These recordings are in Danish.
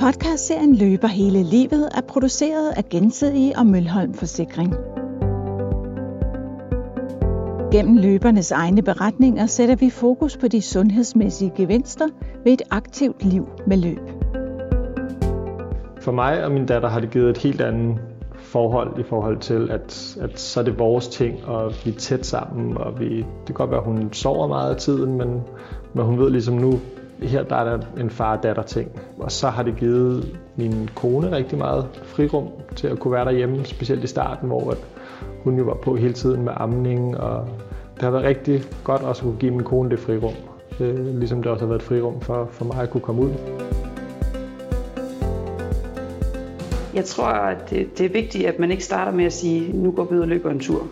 Podcastserien Løber hele livet er produceret af Gensidige og Mølholm Forsikring. Gennem løbernes egne beretninger sætter vi fokus på de sundhedsmæssige gevinster ved et aktivt liv med løb. For mig og min datter har det givet et helt andet forhold i forhold til, at, at så er det vores ting, og vi er tæt sammen, og vi, det kan godt være, at hun sover meget af tiden, men, men hun ved ligesom nu, her der er der en far-datter ting. Og så har det givet min kone rigtig meget frirum til at kunne være derhjemme, specielt i starten, hvor at hun jo var på hele tiden med amning, og det har været rigtig godt også at kunne give min kone det frirum. Det, ligesom det også har været et frirum for, for mig at kunne komme ud. Jeg tror, at det, det er vigtigt, at man ikke starter med at sige, nu går vi ud og løber en tur.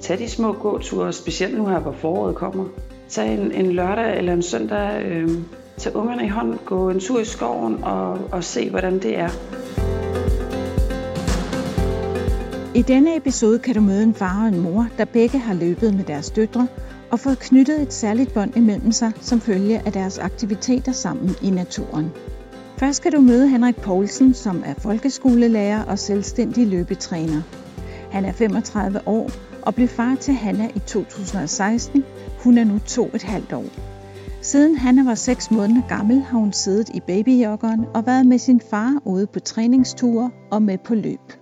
Tag de små gåture, specielt nu her, hvor foråret kommer. Tag en, en lørdag eller en søndag, øh, tage ungerne i hånden, gå en tur i skoven og, og se, hvordan det er. I denne episode kan du møde en far og en mor, der begge har løbet med deres døtre og fået knyttet et særligt bånd imellem sig som følge af deres aktiviteter sammen i naturen. Først skal du møde Henrik Poulsen, som er folkeskolelærer og selvstændig løbetræner. Han er 35 år og blev far til Hanna i 2016. Hun er nu to et halvt år. Siden Hanna var 6 måneder gammel, har hun siddet i babyjoggeren og været med sin far ude på træningsture og med på løb.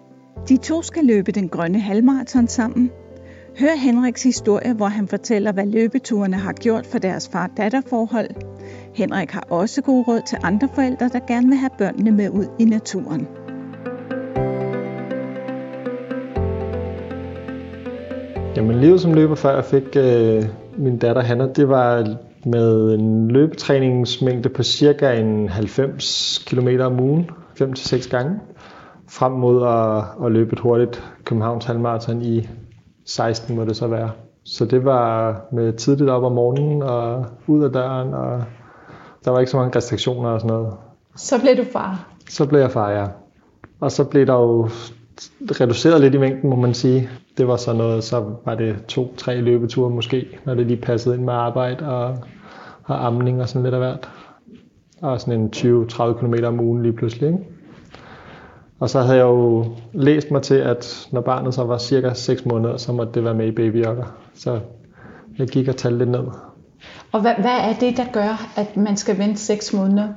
De to skal løbe den grønne halvmarathon sammen. Hør Henriks historie, hvor han fortæller, hvad løbeturene har gjort for deres far-datter-forhold. Henrik har også gode råd til andre forældre, der gerne vil have børnene med ud i naturen. Jamen, livet som løber, før jeg fik øh, min datter Hanna, det var med en løbetræningsmængde på cirka en 90 km om ugen, 5-6 gange, frem mod at, at løbe et hurtigt Københavns halvmarathon i 16 må det så være. Så det var med tidligt op om morgenen og ud af døren, og der var ikke så mange restriktioner og sådan noget. Så blev du far? Så blev jeg far, ja. Og så blev der jo reduceret lidt i mængden, må man sige. Det var så noget, så var det to-tre løbeture måske, når det lige passede ind med arbejde og, og amning og sådan lidt af hvert. Og sådan en 20-30 km om ugen lige pludselig. Ikke? Og så havde jeg jo læst mig til, at når barnet så var cirka 6 måneder, så måtte det være med i babyjokker. Så jeg gik og talte lidt ned. Og hvad, hvad er det, der gør, at man skal vente 6 måneder?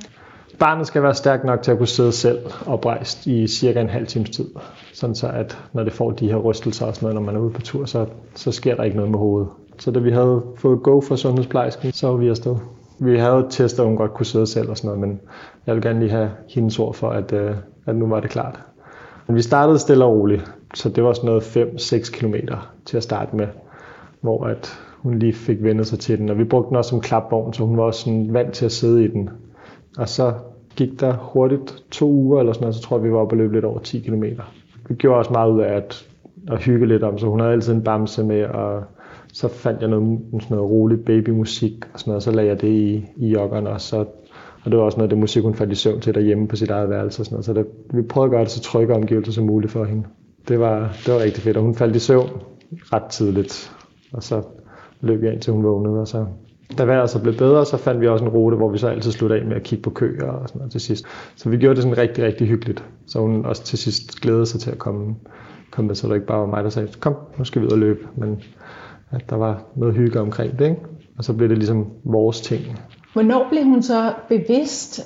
Barnet skal være stærkt nok til at kunne sidde selv oprejst i cirka en halv times tid. Sådan så, at når det får de her rystelser og sådan noget, når man er ude på tur, så, så sker der ikke noget med hovedet. Så da vi havde fået go fra sundhedsplejersken, så var vi afsted. Vi havde testet, at hun godt kunne sidde selv og sådan noget, men jeg vil gerne lige have hendes ord for, at, øh, at nu var det klart. Men vi startede stille og roligt, så det var sådan noget 5-6 km til at starte med, hvor at hun lige fik vendt sig til den. Og vi brugte den også som klapvogn, så hun var også sådan vant til at sidde i den. Og så gik der hurtigt to uger eller sådan noget, så tror jeg, vi var oppe og løb lidt over 10 km. Vi gjorde også meget ud af at, at hygge lidt om, så hun havde altid en bamse med, og så fandt jeg noget, sådan noget rolig babymusik og sådan noget, og så lagde jeg det i, i joggeren og Så, og det var også noget af det musik, hun faldt i søvn til derhjemme på sit eget værelse og sådan noget. Så det, vi prøvede at gøre det så trygge omgivelser som muligt for hende. Det var, det var rigtig fedt, og hun faldt i søvn ret tidligt. Og så løb jeg ind til hun vågnede, og så da vejret så blev bedre, så fandt vi også en rute, hvor vi så altid sluttede af med at kigge på køer og sådan noget til sidst. Så vi gjorde det sådan rigtig, rigtig hyggeligt. Så hun også til sidst glædede sig til at komme, komme med, så det ikke bare var mig, der sagde, kom, nu skal vi ud og løbe. Men at der var noget hygge omkring det, ikke? Og så blev det ligesom vores ting. Hvornår blev hun så bevidst?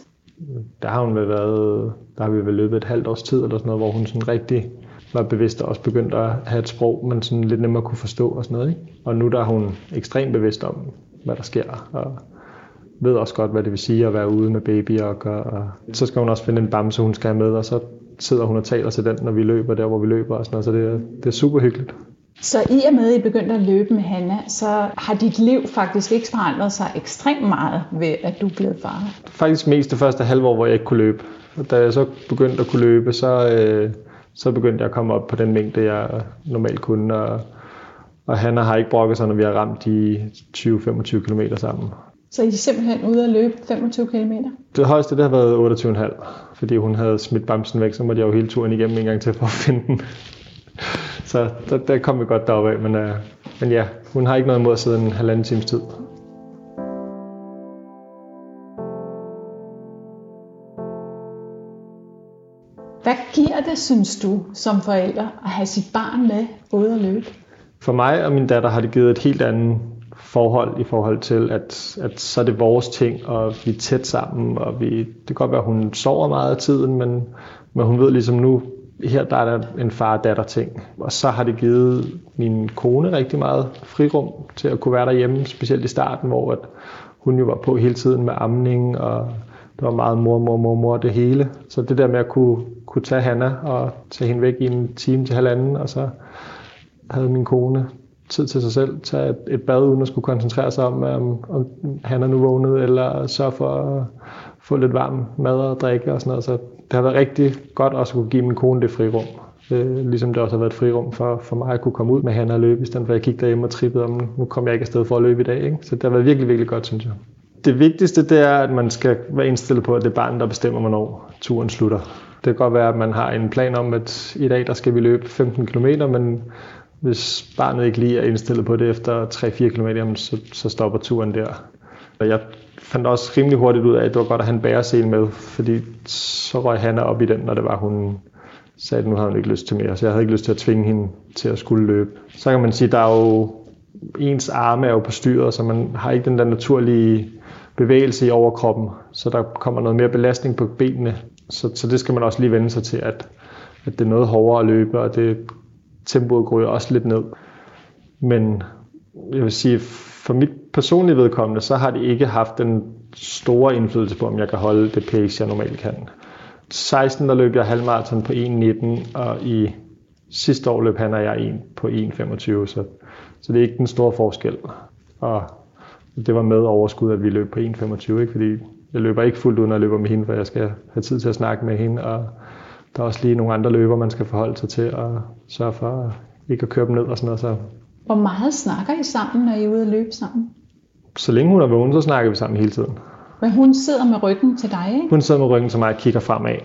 Der har hun været, der har vi vel løbet et halvt års tid eller sådan noget, hvor hun sådan rigtig var bevidst og også begyndt at have et sprog, man sådan lidt nemmere kunne forstå og sådan noget. Ikke? Og nu der er hun ekstremt bevidst om, hvad der sker, og ved også godt, hvad det vil sige at være ude med baby. Og, og så skal hun også finde en bamse, hun skal have med, og så sidder hun og taler til den, når vi løber der, hvor vi løber og sådan noget. Så det, det er super hyggeligt. Så i og med, at I begyndte at løbe med Hanna, så har dit liv faktisk ikke forandret sig ekstremt meget ved, at du er blevet far? Faktisk mest det første halve år, hvor jeg ikke kunne løbe. Og da jeg så begyndte at kunne løbe, så, øh, så begyndte jeg at komme op på den mængde, jeg normalt kunne. Og, og Hanna har ikke brokket sig, når vi har ramt de 20-25 km sammen. Så I er simpelthen ude at løbe 25 km? Det højeste det har været 28,5, fordi hun havde smidt bamsen væk, så måtte jeg jo hele turen igennem en gang til for at finde den. Så der, der kom vi godt deroppe af, men, uh, men ja, hun har ikke noget imod at sidde en halvanden times tid. det, synes du, som forælder, at have sit barn med ude at løbe? For mig og min datter har det givet et helt andet forhold i forhold til, at, at så er det vores ting, og vi er tæt sammen, og vi, det kan godt være, at hun sover meget af tiden, men, men hun ved ligesom nu, her der er der en far-datter ting. Og så har det givet min kone rigtig meget frirum til at kunne være derhjemme, specielt i starten, hvor at hun jo var på hele tiden med amning, og det var meget mor, mor, mor, mor, det hele. Så det der med at kunne, kunne tage Hanna og tage hende væk i en time til halvanden, og så havde min kone tid til sig selv, tage et, et bad, uden at skulle koncentrere sig om, om, om han er nu vågnet, eller sørge for at få lidt varm mad og drikke og sådan noget. Så det har været rigtig godt også at kunne give min kone det frirum. Øh, ligesom det også har været et frirum for, for mig at kunne komme ud med han og løbe, i stedet for at jeg kiggede derhjemme og trippede om, nu kommer jeg ikke afsted for at løbe i dag. Ikke? Så det har været virkelig, virkelig godt, synes jeg. Det vigtigste det er, at man skal være indstillet på, at det er barnet, der bestemmer, hvornår turen slutter. Det kan godt være, at man har en plan om, at i dag der skal vi løbe 15 km, men hvis barnet ikke lige er indstillet på det efter 3-4 km, så, så stopper turen der. Jeg fandt også rimelig hurtigt ud af, at det var godt at have en bæresel med, fordi så røg Hanna op i den, når det var, hun sagde, at nu havde hun ikke lyst til mere. Så jeg havde ikke lyst til at tvinge hende til at skulle løbe. Så kan man sige, at der er jo ens arme er jo på styret, så man har ikke den der naturlige bevægelse i overkroppen, så der kommer noget mere belastning på benene. Så, så det skal man også lige vende sig til, at, at det er noget hårdere at løbe, og det tempoet går jo også lidt ned. Men jeg vil sige, for mit personlige vedkommende, så har det ikke haft den store indflydelse på, om jeg kan holde det pace, jeg normalt kan. 16 der løb jeg halvmarathon på 1.19, og i sidste år løb han og jeg en på 1.25, så, så det er ikke den store forskel. Og det var med overskud, at vi løb på 1.25, ikke? fordi jeg løber ikke fuldt ud, når jeg løber med hende, for jeg skal have tid til at snakke med hende, og der er også lige nogle andre løber, man skal forholde sig til, og sørge for ikke at køre dem ned og sådan noget. Så. Hvor meget snakker I sammen, når I er ude at løbe sammen? Så længe hun er vågen, så snakker vi sammen hele tiden. Men hun sidder med ryggen til dig, ikke? Hun sidder med ryggen til mig og kigger fremad.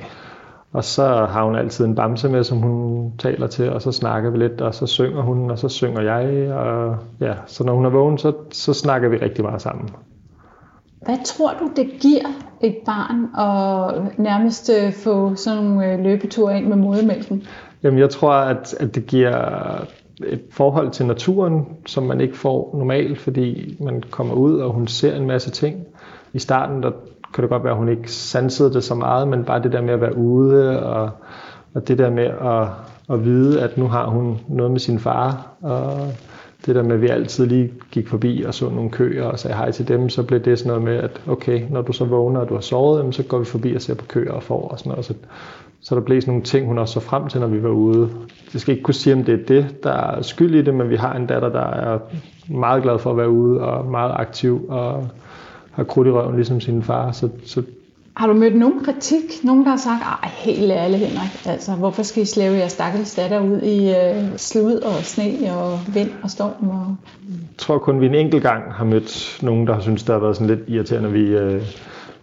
Og så har hun altid en bamse med, som hun taler til, og så snakker vi lidt, og så synger hun, og så synger jeg. Og ja, så når hun er vågen, så, så snakker vi rigtig meget sammen. Hvad tror du, det giver et barn at nærmest øh, få sådan nogle øh, løbeture ind med modermælken? Jamen, jeg tror, at, at det giver et forhold til naturen, som man ikke får normalt, fordi man kommer ud, og hun ser en masse ting. I starten, der kan det godt være, at hun ikke sansede det så meget, men bare det der med at være ude, og, og det der med at, at vide, at nu har hun noget med sin far, og det der med, at vi altid lige gik forbi og så nogle køer og sagde hej til dem, så blev det sådan noget med, at okay, når du så vågner, og du har sovet, så går vi forbi og ser på køer og får og sådan noget. Så, så der blev sådan nogle ting, hun også så frem til, når vi var ude. Jeg skal ikke kunne sige, om det er det, der er skyld i det, men vi har en datter, der er meget glad for at være ude og meget aktiv og har krudt i røven ligesom sin far. Så, så har du mødt nogen kritik? Nogen, der har sagt, ej, helt ærligt Henrik, altså, hvorfor skal I slæve jeres stakkels datter ud i øh, slud og sne og vind og storm? Og... Jeg tror kun, vi en enkelt gang har mødt nogen, der har syntes, det har været sådan lidt irriterende, at vi, øh,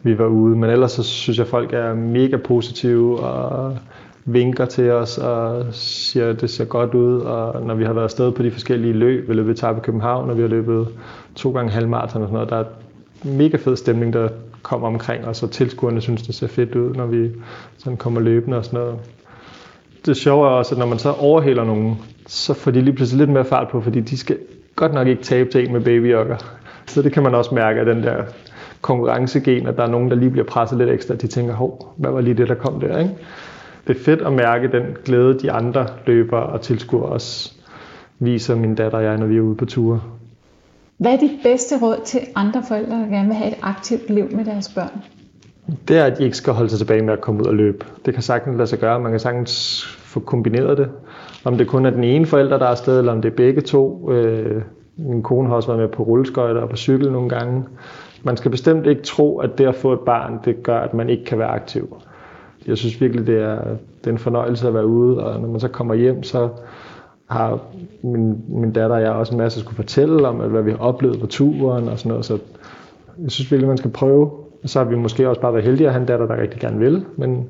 vi var ude. Men ellers så synes jeg, at folk er mega positive og vinker til os og siger, at det ser godt ud. Og når vi har været afsted på de forskellige løb, vi løbet i København, og vi har løbet to gange halvmarathon og sådan noget, der er mega fed stemning, der kommer omkring os, og tilskuerne synes, det ser fedt ud, når vi sådan kommer løbende og sådan noget. Det sjove er også, at når man så overhælder nogen, så får de lige pludselig lidt mere fart på, fordi de skal godt nok ikke tabe til en med babyokker. Så det kan man også mærke af den der konkurrencegen, at der er nogen, der lige bliver presset lidt ekstra, de tænker, hov, hvad var lige det, der kom der, ikke? Det er fedt at mærke den glæde, de andre løbere og tilskuere også viser min datter og jeg, når vi er ude på ture. Hvad er dit bedste råd til andre forældre, der gerne vil have et aktivt liv med deres børn? Det er, at de ikke skal holde sig tilbage med at komme ud og løbe. Det kan sagtens lade sig gøre. Man kan sagtens få kombineret det. Om det kun er den ene forælder, der er afsted, eller om det er begge to. Øh, min kone har også været med på rulleskøjter og på cykel nogle gange. Man skal bestemt ikke tro, at det at få et barn, det gør, at man ikke kan være aktiv. Jeg synes virkelig, det er, det er en fornøjelse at være ude, og når man så kommer hjem, så har min, min datter og jeg også en masse at skulle fortælle om, hvad vi har oplevet på turen og sådan noget. Så jeg synes virkelig, man skal prøve. Og så har vi måske også bare været heldige at have en datter, der rigtig gerne vil. Men,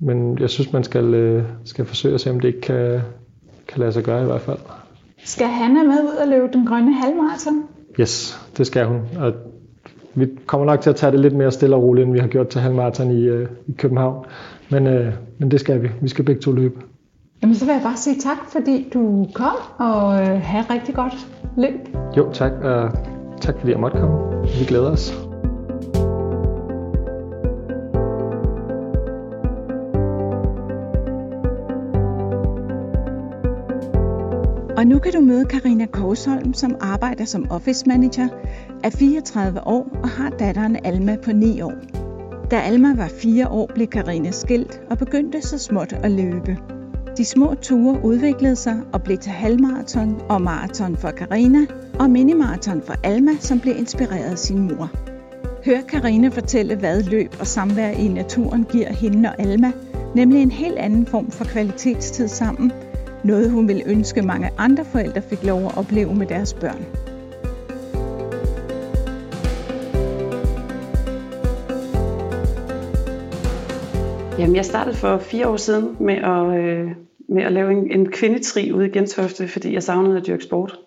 men jeg synes, man skal, øh, skal forsøge at se, om det ikke kan, kan lade sig gøre i hvert fald. Skal Hanna med ud og løbe den grønne halvmarathon? Yes, det skal hun. Og vi kommer nok til at tage det lidt mere stille og roligt, end vi har gjort til halvmarathon i, øh, i København. Men, øh, men det skal vi. Vi skal begge to løbe. Jamen, så vil jeg bare sige tak, fordi du kom, og øh, have rigtig godt løb. Jo, tak. Og tak fordi jeg måtte komme. Vi glæder os. Og nu kan du møde Karina Korsholm, som arbejder som office manager, er 34 år og har datteren Alma på 9 år. Da Alma var 4 år, blev Karina skilt og begyndte så småt at løbe. De små ture udviklede sig og blev til halvmarathon og maraton for Karina og minimaraton for Alma, som blev inspireret af sin mor. Hør Karina fortælle, hvad løb og samvær i naturen giver hende og Alma, nemlig en helt anden form for kvalitetstid sammen, noget hun ville ønske mange andre forældre fik lov at opleve med deres børn. Jamen, jeg startede for fire år siden med at, øh, med at lave en, en kvindetri ude i Gentofte, fordi jeg savnede at dyrke sport.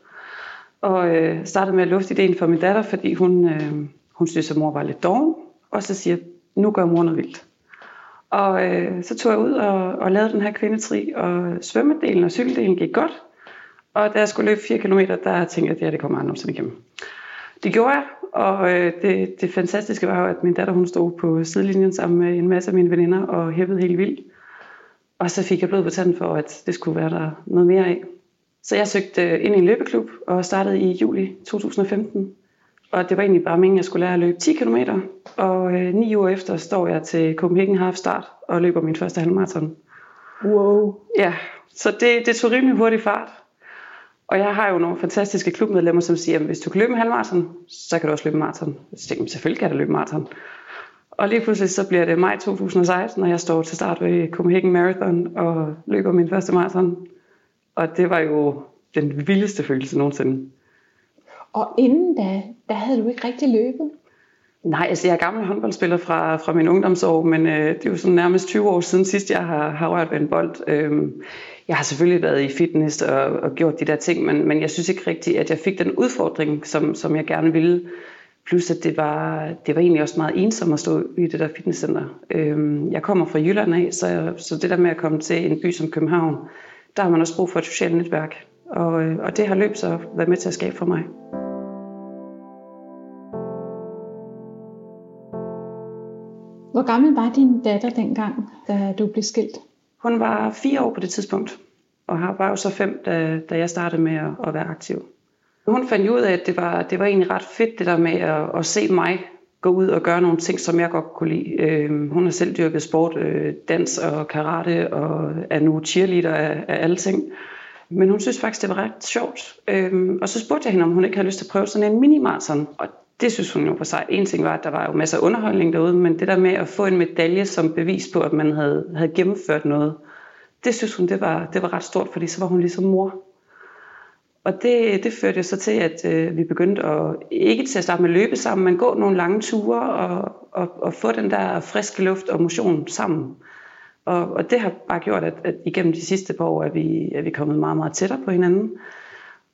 Og øh, startede med at lufte ideen for min datter, fordi hun, øh, hun synes, at mor var lidt doven. Og så siger nu gør mor noget vildt. Og øh, så tog jeg ud og, og lavede den her kvindetri, og svømmedelen og cykeldelen gik godt. Og da jeg skulle løbe 4 km, der tænkte jeg, at det her det kommer aldrig nogensinde igennem. Det gjorde jeg, og øh, det, det fantastiske var jo, at min datter hun stod på sidelinjen sammen med en masse af mine veninder og hæppede helt vildt. Og så fik jeg blod på tanden for, at det skulle være der noget mere af. Så jeg søgte ind i en løbeklub og startede i juli 2015. Og det var egentlig bare meningen, at jeg skulle lære at løbe 10 km. Og øh, ni uger efter står jeg til Copenhagen Half Start og løber min første halvmarathon. Wow. Ja, så det, det tog rimelig hurtigt fart. Og jeg har jo nogle fantastiske klubmedlemmer, som siger, at hvis du kan løbe en halvmarathon, så kan du også løbe en maraton. Så tænker jeg, selvfølgelig kan jeg løbe en maraton. Og lige pludselig så bliver det maj 2016, og jeg står til start ved Copenhagen Marathon og løber min første maraton. Og det var jo den vildeste følelse nogensinde. Og inden da, der havde du ikke rigtig løbet? Nej, altså jeg er gammel håndboldspiller fra, fra min ungdomsår, men øh, det er jo sådan nærmest 20 år siden sidst, jeg har, har rørt ved en bold. Øhm, jeg har selvfølgelig været i fitness og, og gjort de der ting, men, men jeg synes ikke rigtigt, at jeg fik den udfordring, som, som jeg gerne ville. Plus at det var, det var egentlig også meget ensomt at stå i det der fitnesscenter. Øhm, jeg kommer fra Jylland af, så, så det der med at komme til en by som København, der har man også brug for et socialt netværk. Og, øh, og det har løb så været med til at skabe for mig. Hvor gammel var din datter dengang, da du blev skilt? Hun var fire år på det tidspunkt, og var jo så fem, da, da jeg startede med at, at være aktiv. Hun fandt ud af, at det var, det var egentlig ret fedt, det der med at, at se mig gå ud og gøre nogle ting, som jeg godt kunne lide. Øh, hun har selv dyrket sport, øh, dans og karate, og er nu cheerleader af, af alle ting. Men hun synes faktisk, det var ret sjovt. Øh, og så spurgte jeg hende, om hun ikke havde lyst til at prøve sådan en minimarathon. Og det synes hun jo på sig. En ting var, at der var jo masser af underholdning derude, men det der med at få en medalje som bevis på, at man havde, havde gennemført noget, det synes hun, det var, det var ret stort, fordi så var hun ligesom mor. Og det, det førte jo så til, at øh, vi begyndte at, ikke til at starte med at løbe sammen, men gå nogle lange ture og, og, og få den der friske luft og motion sammen. Og, og det har bare gjort, at, at igennem de sidste par år er vi, er vi kommet meget, meget tættere på hinanden.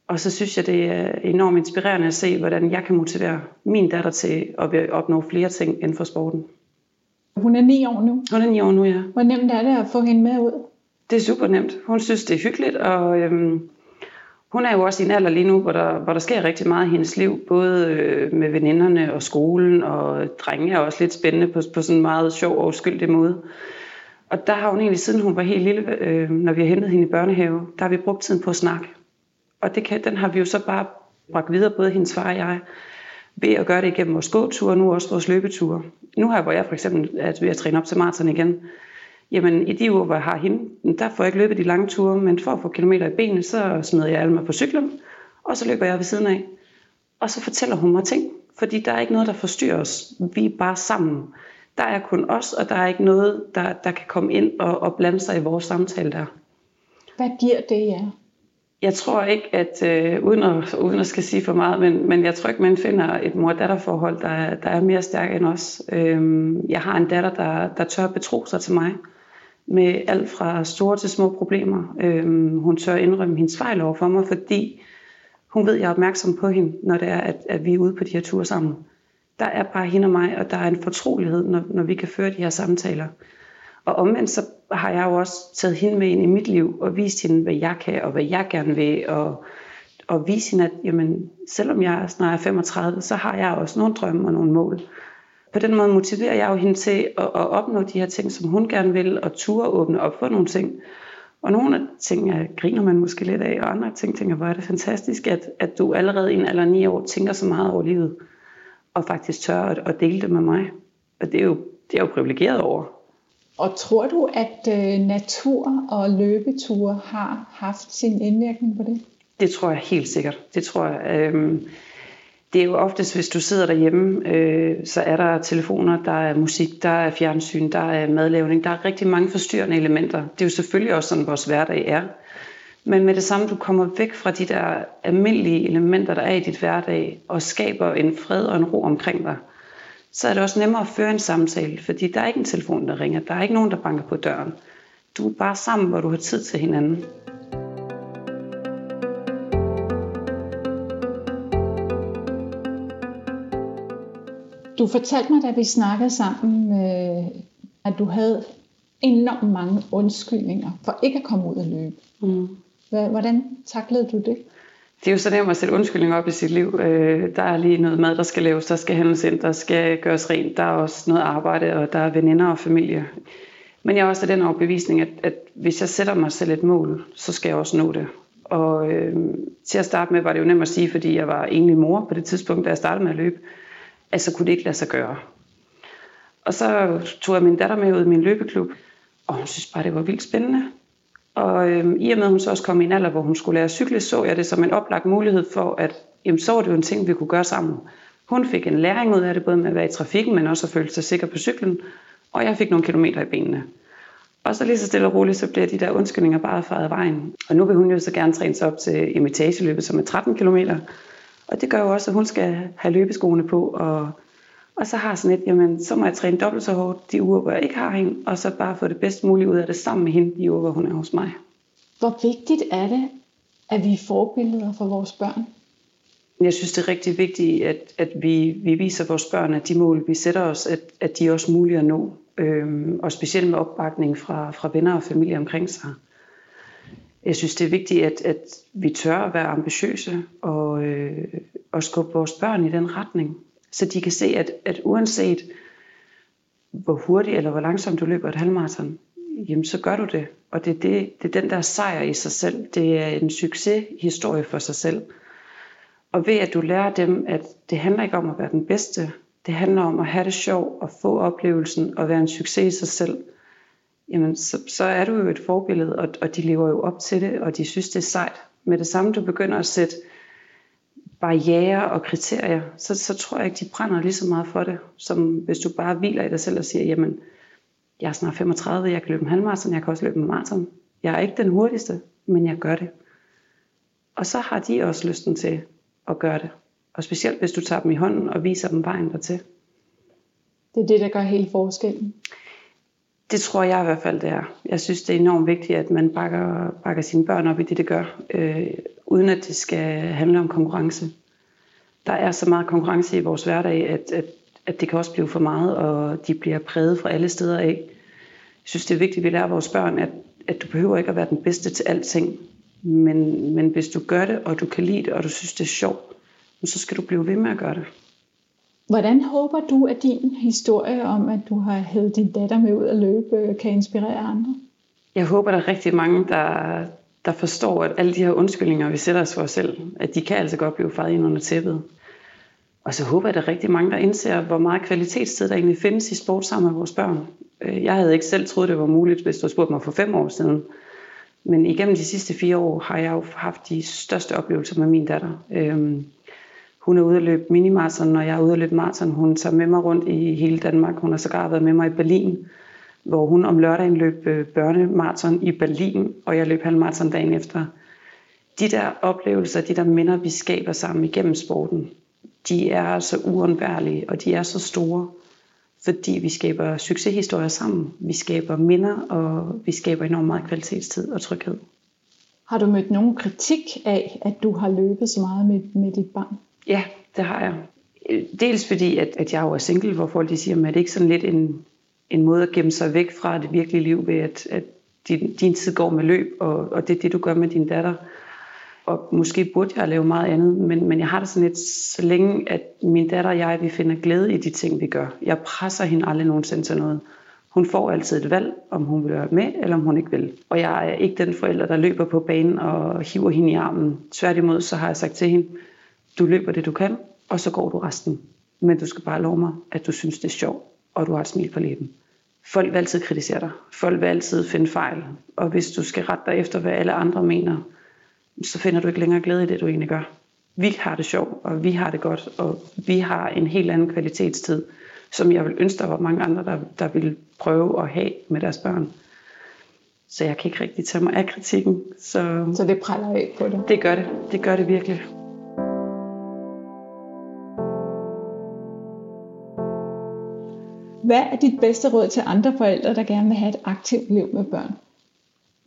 Og så synes jeg, det er enormt inspirerende at se, hvordan jeg kan motivere min datter til at opnå flere ting inden for sporten. Hun er ni år nu. Hun er ni år nu, ja. Hvor nemt er det at få hende med ud? Det er super nemt. Hun synes, det er hyggeligt, og øhm, hun er jo også i en alder lige nu, hvor der, hvor der sker rigtig meget i hendes liv, både øh, med veninderne og skolen, og drenge er også lidt spændende på, på sådan en meget sjov og uskyldig måde. Og der har hun egentlig, siden hun var helt lille, øh, når vi har hentet hende i børnehave, der har vi brugt tiden på at snakke. Og det kan, den har vi jo så bare bragt videre, både hendes far og jeg, ved at gøre det igennem vores gåture, og nu også vores løbeture. Nu her, hvor jeg for eksempel er ved at træne op til maraton igen, jamen i de uger, hvor jeg har hende, der får jeg ikke løbet de lange ture, men for at få kilometer i benene, så smider jeg alle mig på cyklen, og så løber jeg ved siden af. Og så fortæller hun mig ting, fordi der er ikke noget, der forstyrrer os. Vi er bare sammen. Der er kun os, og der er ikke noget, der, der kan komme ind og, og blande sig i vores samtale der. Hvad giver det jer? Jeg tror ikke, at øh, uden, at, uden at skal sige for meget, men, men jeg tror ikke, man finder et mor-datter-forhold, der, der er mere stærkt end os. Øhm, jeg har en datter, der, der tør betro sig til mig med alt fra store til små problemer. Øhm, hun tør indrømme hendes fejl over for mig, fordi hun ved, at jeg er opmærksom på hende, når det er, at, at vi er ude på de her ture sammen. Der er bare hende og mig, og der er en fortrolighed, når, når vi kan føre de her samtaler. Og omvendt så har jeg jo også taget hende med ind i mit liv og vist hende, hvad jeg kan og hvad jeg gerne vil. Og, og vise hende, at jamen, selvom jeg snart er 35, så har jeg også nogle drømme og nogle mål. På den måde motiverer jeg jo hende til at, at opnå de her ting, som hun gerne vil, og ture åbne op for nogle ting. Og nogle af ting jeg griner man måske lidt af, og andre ting tænker, hvor er det fantastisk, at, at du allerede i en alder 9 år tænker så meget over livet, og faktisk tør at, at dele det med mig. Og det er jo, det er jo privilegeret over. Og tror du, at øh, natur og løbeture har haft sin indvirkning på det? Det tror jeg helt sikkert. Det tror jeg. Øh, det er jo oftest, hvis du sidder derhjemme, øh, så er der telefoner, der er musik, der er fjernsyn, der er madlavning, der er rigtig mange forstyrrende elementer. Det er jo selvfølgelig også sådan, vores hverdag er. Men med det samme, du kommer væk fra de der almindelige elementer, der er i dit hverdag, og skaber en fred og en ro omkring dig, så er det også nemmere at føre en samtale, fordi der er ikke en telefon, der ringer, der er ikke nogen, der banker på døren. Du er bare sammen, hvor du har tid til hinanden. Du fortalte mig, da vi snakkede sammen, øh, at du havde enormt mange undskyldninger for ikke at komme ud og løbe. Mm. Hvordan taklede du det? Det er jo så nemt at sætte undskyldninger op i sit liv. Øh, der er lige noget mad, der skal laves, der skal handles ind, der skal gøres rent, der er også noget arbejde, og der er veninder og familie. Men jeg er også af den overbevisning, at, at hvis jeg sætter mig selv et mål, så skal jeg også nå det. Og øh, til at starte med var det jo nemt at sige, fordi jeg var egentlig mor på det tidspunkt, da jeg startede med at løbe at så kunne det ikke lade sig gøre. Og så tog jeg min datter med ud i min løbeklub, og hun synes bare, det var vildt spændende. Og øhm, i og med, at hun så også kom i en alder, hvor hun skulle lære at cykle, så jeg det som en oplagt mulighed for, at jamen, så var det jo en ting, vi kunne gøre sammen. Hun fik en læring ud af det, både med at være i trafikken, men også at føle sig sikker på cyklen. Og jeg fik nogle kilometer i benene. Og så lige så stille og roligt, så bliver de der undskyldninger bare fejret af vejen. Og nu vil hun jo så gerne træne sig op til imitageløbet, som er 13 kilometer. Og det gør jo også, at hun skal have løbeskoene på, og, og så har sådan et, jamen, så må jeg træne dobbelt så hårdt de uger, hvor jeg ikke har hende, og så bare få det bedst muligt ud af det sammen med hende de uger, hvor hun er hos mig. Hvor vigtigt er det, at vi er forbilleder for vores børn? Jeg synes, det er rigtig vigtigt, at, at vi, vi viser vores børn, at de mål, vi sætter os, at, at de er også mulige at nå. Øhm, og specielt med opbakning fra, fra venner og familie omkring sig. Jeg synes, det er vigtigt, at, at vi tør at være ambitiøse og, øh, og skubbe vores børn i den retning. Så de kan se, at, at uanset hvor hurtigt eller hvor langsomt du løber et halvmarathon, jamen så gør du det. Og det er, det, det er den der sejr i sig selv. Det er en succeshistorie for sig selv. Og ved at du lærer dem, at det handler ikke om at være den bedste, det handler om at have det sjov og få oplevelsen og være en succes i sig selv – jamen så, så er du jo et forbillede, og, og de lever jo op til det, og de synes, det er sejt. Med det samme, du begynder at sætte barriere og kriterier, så, så tror jeg ikke, de brænder lige så meget for det, som hvis du bare hviler i dig selv og siger, jamen, jeg er snart 35, jeg kan løbe en halvmarathon, jeg kan også løbe en maraton. Jeg er ikke den hurtigste, men jeg gør det. Og så har de også lysten til at gøre det. Og specielt hvis du tager dem i hånden og viser dem vejen dertil. Det er det, der gør hele forskellen. Det tror jeg i hvert fald, det er. Jeg synes, det er enormt vigtigt, at man bakker, bakker sine børn op i det, det gør, øh, uden at det skal handle om konkurrence. Der er så meget konkurrence i vores hverdag, at, at, at det kan også blive for meget, og de bliver præget fra alle steder af. Jeg synes, det er vigtigt, at vi lærer vores børn, at, at du behøver ikke at være den bedste til alting. Men, men hvis du gør det, og du kan lide det, og du synes, det er sjovt, så skal du blive ved med at gøre det. Hvordan håber du, at din historie om, at du har hævet din datter med ud at løbe, øh, kan inspirere andre? Jeg håber, der er rigtig mange, der, der forstår, at alle de her undskyldninger, vi sætter os for os selv, at de kan altså godt blive fejret ind under tæppet. Og så håber jeg, at der er rigtig mange, der indser, hvor meget kvalitetstid der egentlig findes i sport sammen med vores børn. Øh, jeg havde ikke selv troet, det var muligt, hvis du havde spurgt mig for fem år siden. Men igennem de sidste fire år har jeg jo haft de største oplevelser med min datter. Øhm, hun er ude at løbe minimarathon, og jeg er ude at løbe maraton. Hun tager med mig rundt i hele Danmark. Hun har sågar været med mig i Berlin, hvor hun om lørdagen løb øh, børnemarathon børnemaraton i Berlin, og jeg løb halvmaraton dagen efter. De der oplevelser, de der minder, vi skaber sammen igennem sporten, de er så uundværlige, og de er så store, fordi vi skaber succeshistorier sammen. Vi skaber minder, og vi skaber enormt meget kvalitetstid og tryghed. Har du mødt nogen kritik af, at du har løbet så meget med, med dit barn? Ja, det har jeg. Dels fordi, at, at jeg jo er single, hvor folk de siger, at det ikke sådan lidt en, en måde at gemme sig væk fra det virkelige liv ved, at, at din, din tid går med løb, og, og det er det, du gør med din datter. Og måske burde jeg lave meget andet, men, men jeg har det sådan lidt, så længe at min datter og jeg, vi finder glæde i de ting, vi gør. Jeg presser hende aldrig nogensinde til noget. Hun får altid et valg, om hun vil være med, eller om hun ikke vil. Og jeg er ikke den forælder, der løber på banen og hiver hende i armen. Tværtimod, så har jeg sagt til hende, du løber det, du kan, og så går du resten. Men du skal bare love mig, at du synes, det er sjovt, og du har et smil på læben. Folk vil altid kritisere dig. Folk vil altid finde fejl. Og hvis du skal rette dig efter, hvad alle andre mener, så finder du ikke længere glæde i det, du egentlig gør. Vi har det sjovt, og vi har det godt, og vi har en helt anden kvalitetstid, som jeg vil ønske, der var mange andre, der, der ville prøve at have med deres børn. Så jeg kan ikke rigtig tage mig af kritikken. Så, så det præller af på det? Det gør det. Det gør det virkelig. Hvad er dit bedste råd til andre forældre, der gerne vil have et aktivt liv med børn?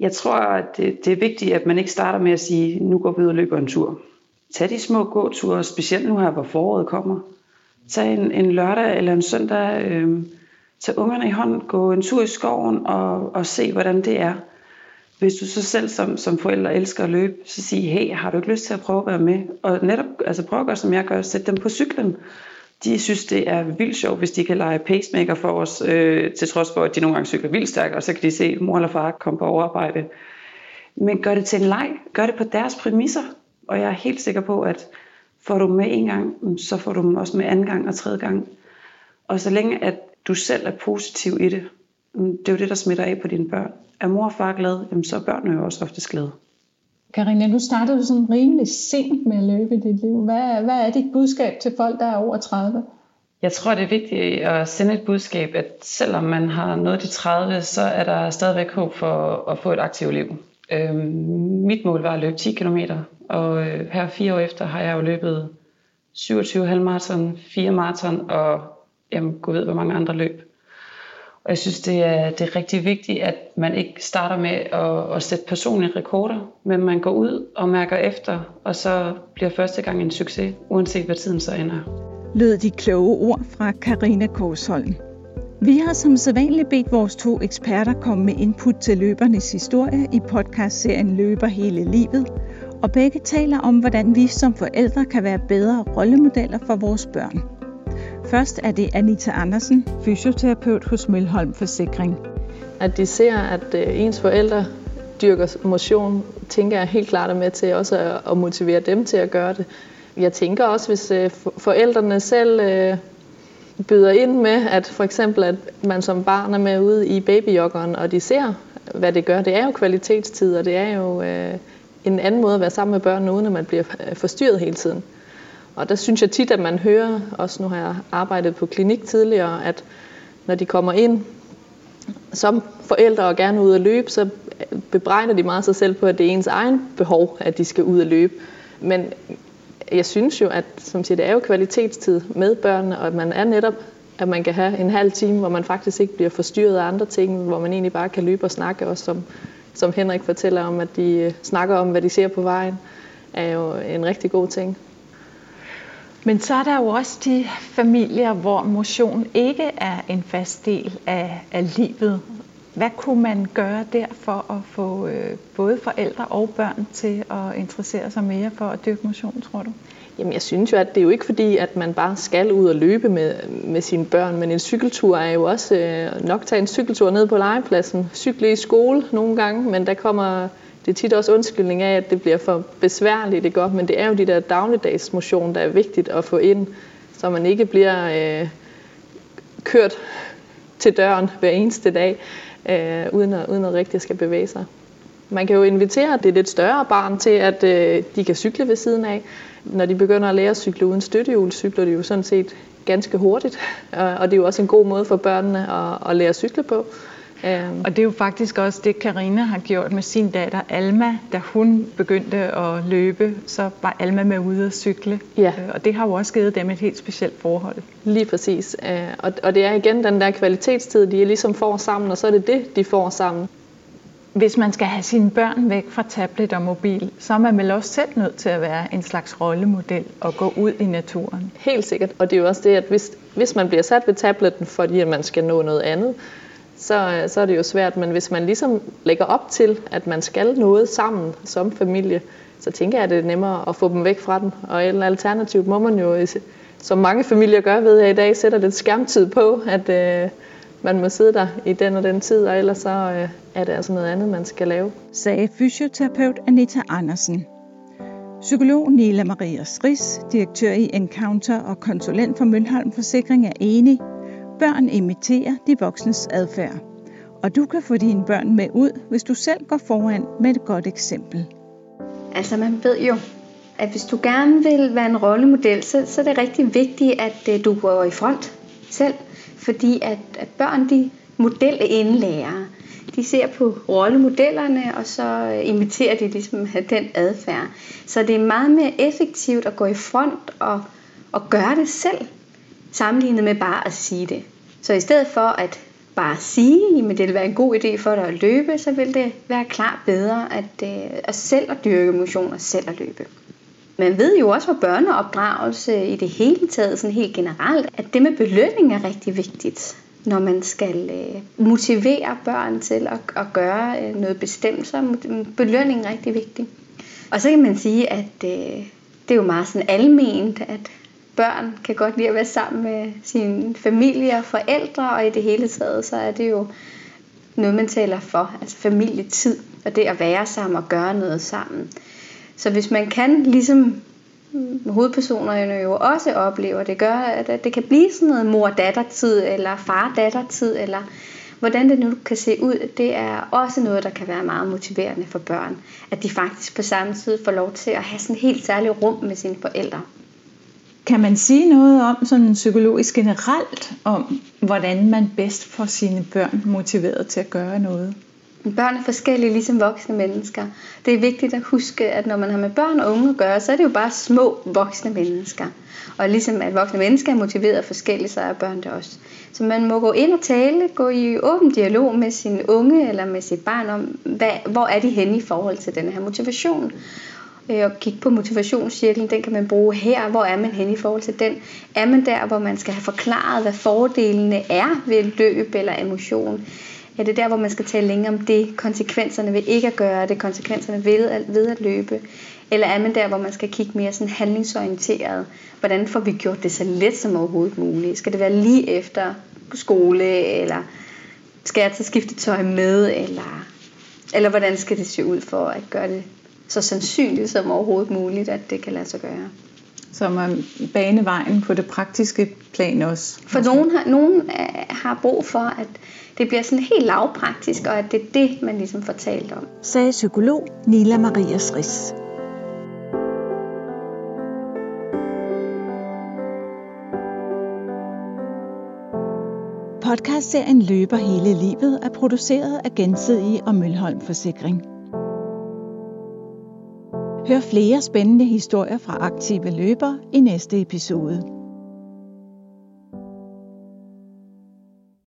Jeg tror, at det, det er vigtigt, at man ikke starter med at sige, nu går vi ud og løber en tur. Tag de små gåture, specielt nu her, hvor foråret kommer. Tag en, en lørdag eller en søndag, øh, tag ungerne i hånden, gå en tur i skoven og, og se, hvordan det er. Hvis du så selv som, som forælder elsker at løbe, så sig, hey, har du ikke lyst til at prøve at være med? Og netop altså prøv at gøre, som jeg gør, sæt dem på cyklen de synes, det er vildt sjovt, hvis de kan lege pacemaker for os, øh, til trods for, at de nogle gange cykler vildt stærkt, og så kan de se mor eller far komme på overarbejde. Men gør det til en leg. Gør det på deres præmisser. Og jeg er helt sikker på, at får du med en gang, så får du dem også med anden gang og tredje gang. Og så længe at du selv er positiv i det, mm, det er jo det, der smitter af på dine børn. Er mor og far glad, jamen så er børnene jo også ofte glade. Karina, nu startede du sådan rimelig sent med at løbe i dit liv. Hvad, hvad er dit budskab til folk, der er over 30? Jeg tror, det er vigtigt at sende et budskab, at selvom man har nået de 30, så er der stadigvæk håb for at få et aktivt liv. Øhm, mit mål var at løbe 10 km, og øh, her fire år efter har jeg jo løbet 27 halvmarathon, 4 maraton og jamen, gå ved, hvor mange andre løb. Og jeg synes, det er, det er rigtig vigtigt, at man ikke starter med at, at sætte personlige rekorder, men man går ud og mærker efter, og så bliver første gang en succes, uanset hvad tiden så ender. Lød de kloge ord fra Karina Korsholm. Vi har som sædvanligt bedt vores to eksperter komme med input til løbernes historie i podcastserien Løber hele livet, og begge taler om, hvordan vi som forældre kan være bedre rollemodeller for vores børn. Først er det Anita Andersen, fysioterapeut hos Mølholm Forsikring. At de ser, at øh, ens forældre dyrker motion, tænker jeg helt klart er med til også at motivere dem til at gøre det. Jeg tænker også, hvis øh, forældrene selv øh, byder ind med, at for eksempel, at man som barn er med ude i babyjoggeren, og de ser, hvad det gør. Det er jo kvalitetstid, og det er jo en anden måde at være sammen med børnene, uden at man bliver forstyrret hele tiden. Og der synes jeg tit, at man hører, også nu har jeg arbejdet på klinik tidligere, at når de kommer ind som forældre og gerne ud at løbe, så bebrejder de meget sig selv på, at det er ens egen behov, at de skal ud at løbe. Men jeg synes jo, at som siger, det er jo kvalitetstid med børnene, og at man er netop, at man kan have en halv time, hvor man faktisk ikke bliver forstyrret af andre ting, hvor man egentlig bare kan løbe og snakke, også som, som Henrik fortæller om, at de øh, snakker om, hvad de ser på vejen, er jo en rigtig god ting. Men så er der jo også de familier, hvor motion ikke er en fast del af, af livet. Hvad kunne man gøre der for at få øh, både forældre og børn til at interessere sig mere for at dyrke motion, tror du? Jamen jeg synes jo, at det er jo ikke fordi, at man bare skal ud og løbe med, med sine børn, men en cykeltur er jo også øh, nok tage en cykeltur ned på legepladsen, cykle i skole nogle gange, men der kommer det er tit også undskyldning af, at det bliver for besværligt, ikke? godt, men det er jo de der dagligdags motion, der er vigtigt at få ind, så man ikke bliver øh, kørt til døren hver eneste dag, øh, uden, at, uden at rigtig skal bevæge sig. Man kan jo invitere det lidt større barn til, at øh, de kan cykle ved siden af. Når de begynder at lære at cykle uden støttehjul, cykler de jo sådan set ganske hurtigt. Og det er jo også en god måde for børnene at, at lære at cykle på. Um, og det er jo faktisk også det, Karina har gjort med sin datter Alma. Da hun begyndte at løbe, så var Alma med ude at cykle. Ja. Uh, og det har jo også givet dem et helt specielt forhold. Lige præcis. Uh, og, det er igen den der kvalitetstid, de ligesom får sammen, og så er det det, de får sammen. hvis man skal have sine børn væk fra tablet og mobil, så er man vel også selv nødt til at være en slags rollemodel og gå ud i naturen. Helt sikkert, og det er jo også det, at hvis, hvis man bliver sat ved tabletten, fordi man skal nå noget andet, så, øh, så er det jo svært. Men hvis man ligesom lægger op til, at man skal noget sammen som familie, så tænker jeg, at det er nemmere at få dem væk fra den. Og en alternativ må man jo, øh, som mange familier gør, ved jeg i dag, sætter lidt skærmtid på, at øh, man må sidde der i den og den tid, og ellers så øh, er det altså noget andet, man skal lave. Sagde fysioterapeut Anita Andersen. Psykolog Nila Maria Stris, direktør i Encounter og konsulent for Mølholm Forsikring er enig. Børn imiterer de voksnes adfærd. Og du kan få dine børn med ud, hvis du selv går foran med et godt eksempel. Altså man ved jo, at hvis du gerne vil være en rollemodel, så, så er det rigtig vigtigt, at øh, du går i front selv. Fordi at, at børn, de modelindlærer. De ser på rollemodellerne, og så øh, imiterer de ligesom den adfærd. Så det er meget mere effektivt at gå i front og, og gøre det selv, sammenlignet med bare at sige det. Så i stedet for at bare sige, at det vil være en god idé for dig at løbe, så vil det være klart bedre at, øh, at selv at dyrke motion og selv at løbe. Man ved jo også fra børneopdragelse i det hele taget, sådan helt generelt, at det med belønning er rigtig vigtigt, når man skal øh, motivere børn til at, at gøre øh, noget bestemt, så er belønning rigtig vigtig. Og så kan man sige, at det er jo meget sådan alment, at børn kan godt lide at være sammen med sin familie og forældre, og i det hele taget, så er det jo noget, man taler for, altså familietid, og det at være sammen og gøre noget sammen. Så hvis man kan, ligesom hovedpersonerne jo også oplever, det gør, at det kan blive sådan noget mor-datter-tid, eller far-datter-tid, eller hvordan det nu kan se ud, det er også noget, der kan være meget motiverende for børn. At de faktisk på samme tid får lov til at have sådan et helt særligt rum med sine forældre. Kan man sige noget om sådan psykologisk generelt, om hvordan man bedst får sine børn motiveret til at gøre noget? Børn er forskellige, ligesom voksne mennesker. Det er vigtigt at huske, at når man har med børn og unge at gøre, så er det jo bare små voksne mennesker. Og ligesom at voksne mennesker er motiveret forskelligt, så er børn det også. Så man må gå ind og tale, gå i åben dialog med sin unge eller med sit barn om, hvad, hvor er de henne i forhold til den her motivation. Øh, og kigge på motivationscirklen, den kan man bruge her. Hvor er man henne i forhold til den? Er man der, hvor man skal have forklaret, hvad fordelene er ved løb eller emotion? Er det der, hvor man skal tale længere om det, konsekvenserne ved ikke at gøre det, konsekvenserne ved at, ved at løbe. Eller er man der, hvor man skal kigge mere sådan handlingsorienteret? Hvordan får vi gjort det så let som overhovedet muligt? Skal det være lige efter skole, eller skal jeg tage skifte tøj med, eller, eller hvordan skal det se ud for at gøre det så sandsynligt som overhovedet muligt, at det kan lade sig gøre? Så man bane vejen på det praktiske plan også. For nogen har, nogen øh, har brug for, at det bliver sådan helt lavpraktisk, og at det er det, man ligesom får talt om. Sagde psykolog Nila Maria Fris. Podcastserien Løber hele livet er produceret af Gensidige og Mølholm Forsikring. Hør flere spændende historier fra aktive løbere i næste episode.